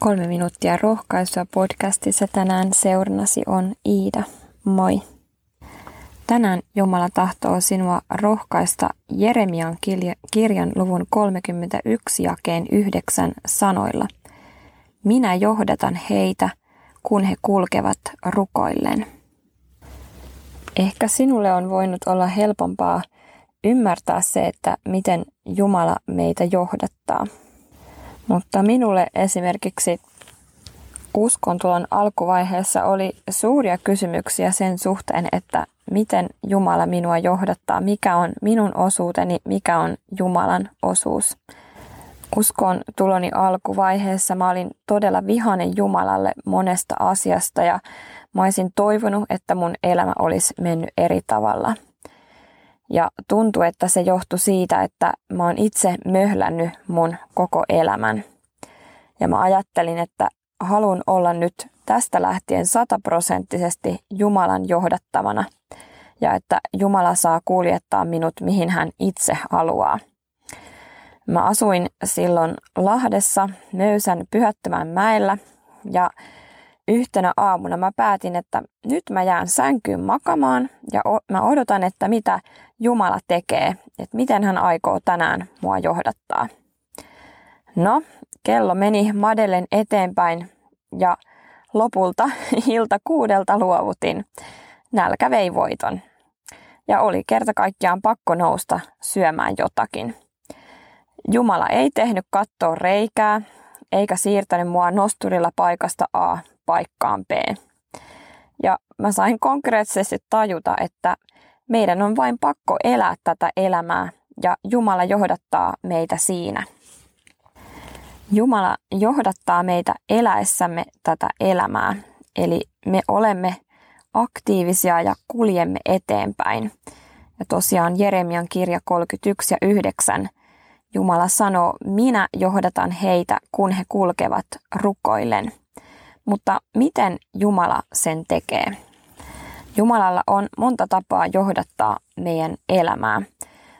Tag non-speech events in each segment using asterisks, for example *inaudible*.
Kolme minuuttia rohkaisua podcastissa tänään seurnasi on Iida. Moi! Tänään Jumala tahtoo sinua rohkaista Jeremian kirjan luvun 31 jakeen yhdeksän sanoilla. Minä johdatan heitä, kun he kulkevat rukoillen. Ehkä sinulle on voinut olla helpompaa ymmärtää se, että miten Jumala meitä johdattaa – mutta minulle esimerkiksi uskontulon alkuvaiheessa oli suuria kysymyksiä sen suhteen, että miten Jumala minua johdattaa, mikä on minun osuuteni, mikä on Jumalan osuus. Uskon tuloni alkuvaiheessa mä olin todella vihainen Jumalalle monesta asiasta ja mä olisin toivonut, että mun elämä olisi mennyt eri tavalla. Ja tuntui, että se johtui siitä, että mä oon itse möhlännyt mun koko elämän. Ja mä ajattelin, että haluan olla nyt tästä lähtien sataprosenttisesti Jumalan johdattavana ja että Jumala saa kuljettaa minut mihin hän itse haluaa. Mä asuin silloin Lahdessa Möysän pyhättömän mäellä ja yhtenä aamuna mä päätin, että nyt mä jään sänkyyn makamaan ja mä odotan, että mitä Jumala tekee, että miten hän aikoo tänään mua johdattaa. No, kello meni Madellen eteenpäin ja lopulta *laughs* ilta kuudelta luovutin. Nälkä vei voiton. Ja oli kerta kaikkiaan pakko nousta syömään jotakin. Jumala ei tehnyt kattoa reikää, eikä siirtänyt mua nosturilla paikasta A paikkaan B. Ja mä sain konkreettisesti tajuta, että meidän on vain pakko elää tätä elämää ja Jumala johdattaa meitä siinä. Jumala johdattaa meitä eläessämme tätä elämää, eli me olemme aktiivisia ja kuljemme eteenpäin. Ja tosiaan Jeremian kirja 31 ja 9 Jumala sanoo, minä johdatan heitä, kun he kulkevat rukoillen. Mutta miten Jumala sen tekee? Jumalalla on monta tapaa johdattaa meidän elämää,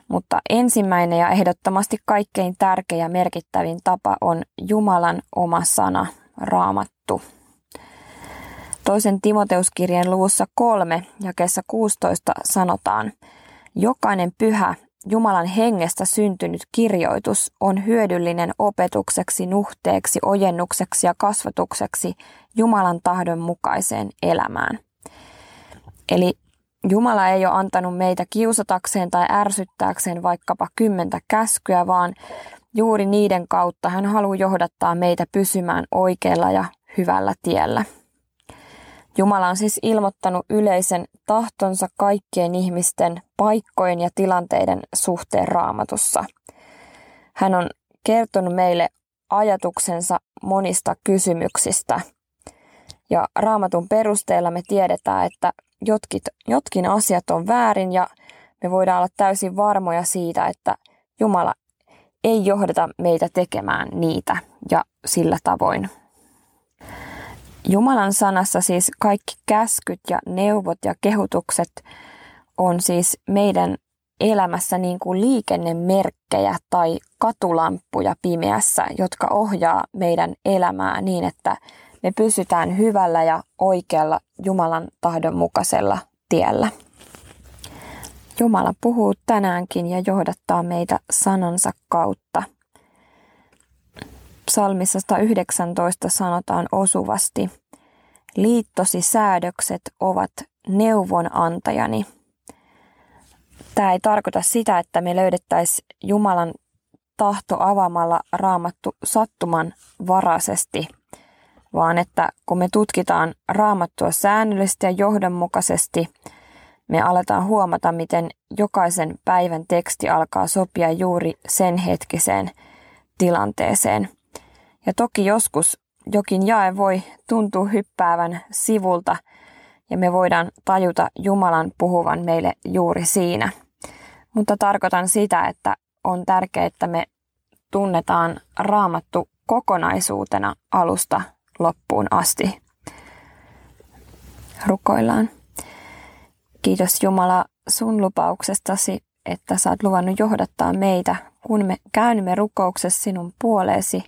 mutta ensimmäinen ja ehdottomasti kaikkein tärkein ja merkittävin tapa on Jumalan oma sana, raamattu. Toisen Timoteuskirjan luvussa kolme jakeessa 16 sanotaan, jokainen pyhä Jumalan hengestä syntynyt kirjoitus on hyödyllinen opetukseksi, nuhteeksi, ojennukseksi ja kasvatukseksi Jumalan tahdon mukaiseen elämään. Eli Jumala ei ole antanut meitä kiusatakseen tai ärsyttääkseen vaikkapa kymmentä käskyä, vaan juuri niiden kautta hän haluaa johdattaa meitä pysymään oikealla ja hyvällä tiellä. Jumala on siis ilmoittanut yleisen tahtonsa kaikkien ihmisten paikkojen ja tilanteiden suhteen raamatussa. Hän on kertonut meille ajatuksensa monista kysymyksistä. Ja raamatun perusteella me tiedetään, että jotkit, jotkin asiat on väärin ja me voidaan olla täysin varmoja siitä, että Jumala ei johdata meitä tekemään niitä ja sillä tavoin. Jumalan sanassa siis kaikki käskyt ja neuvot ja kehutukset on siis meidän elämässä niin kuin liikennemerkkejä tai katulamppuja pimeässä, jotka ohjaa meidän elämää niin, että me pysytään hyvällä ja oikealla Jumalan tahdon mukaisella tiellä. Jumala puhuu tänäänkin ja johdattaa meitä sanansa kautta. Psalmissa 119 sanotaan osuvasti, liittosi säädökset ovat neuvonantajani. Tämä ei tarkoita sitä, että me löydettäisiin Jumalan tahto avaamalla raamattu sattuman varaisesti – vaan että kun me tutkitaan raamattua säännöllisesti ja johdonmukaisesti, me aletaan huomata, miten jokaisen päivän teksti alkaa sopia juuri sen hetkiseen tilanteeseen. Ja toki joskus jokin jae voi tuntua hyppäävän sivulta ja me voidaan tajuta Jumalan puhuvan meille juuri siinä. Mutta tarkoitan sitä, että on tärkeää, että me tunnetaan raamattu kokonaisuutena alusta loppuun asti. Rukoillaan. Kiitos Jumala sun lupauksestasi, että saat luvannut johdattaa meitä, kun me käännymme rukouksessa sinun puoleesi.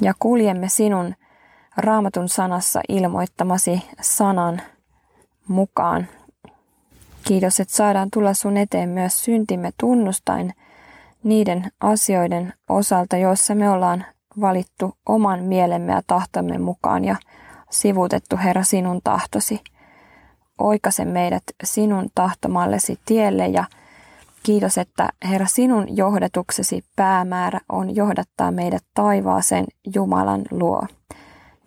Ja kuljemme sinun raamatun sanassa ilmoittamasi sanan mukaan. Kiitos, että saadaan tulla sun eteen myös syntimme tunnustain niiden asioiden osalta, joissa me ollaan valittu oman mielemme ja tahtomme mukaan ja sivutettu Herra sinun tahtosi. Oikaise meidät sinun tahtomallesi tielle ja kiitos, että Herra sinun johdatuksesi päämäärä on johdattaa meidät taivaaseen Jumalan luo.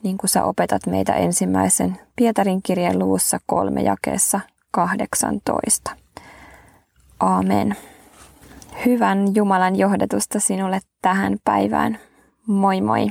Niin kuin sä opetat meitä ensimmäisen Pietarin kirjeen luvussa kolme jakeessa 18. Aamen. Hyvän Jumalan johdatusta sinulle tähän päivään. Moi moi!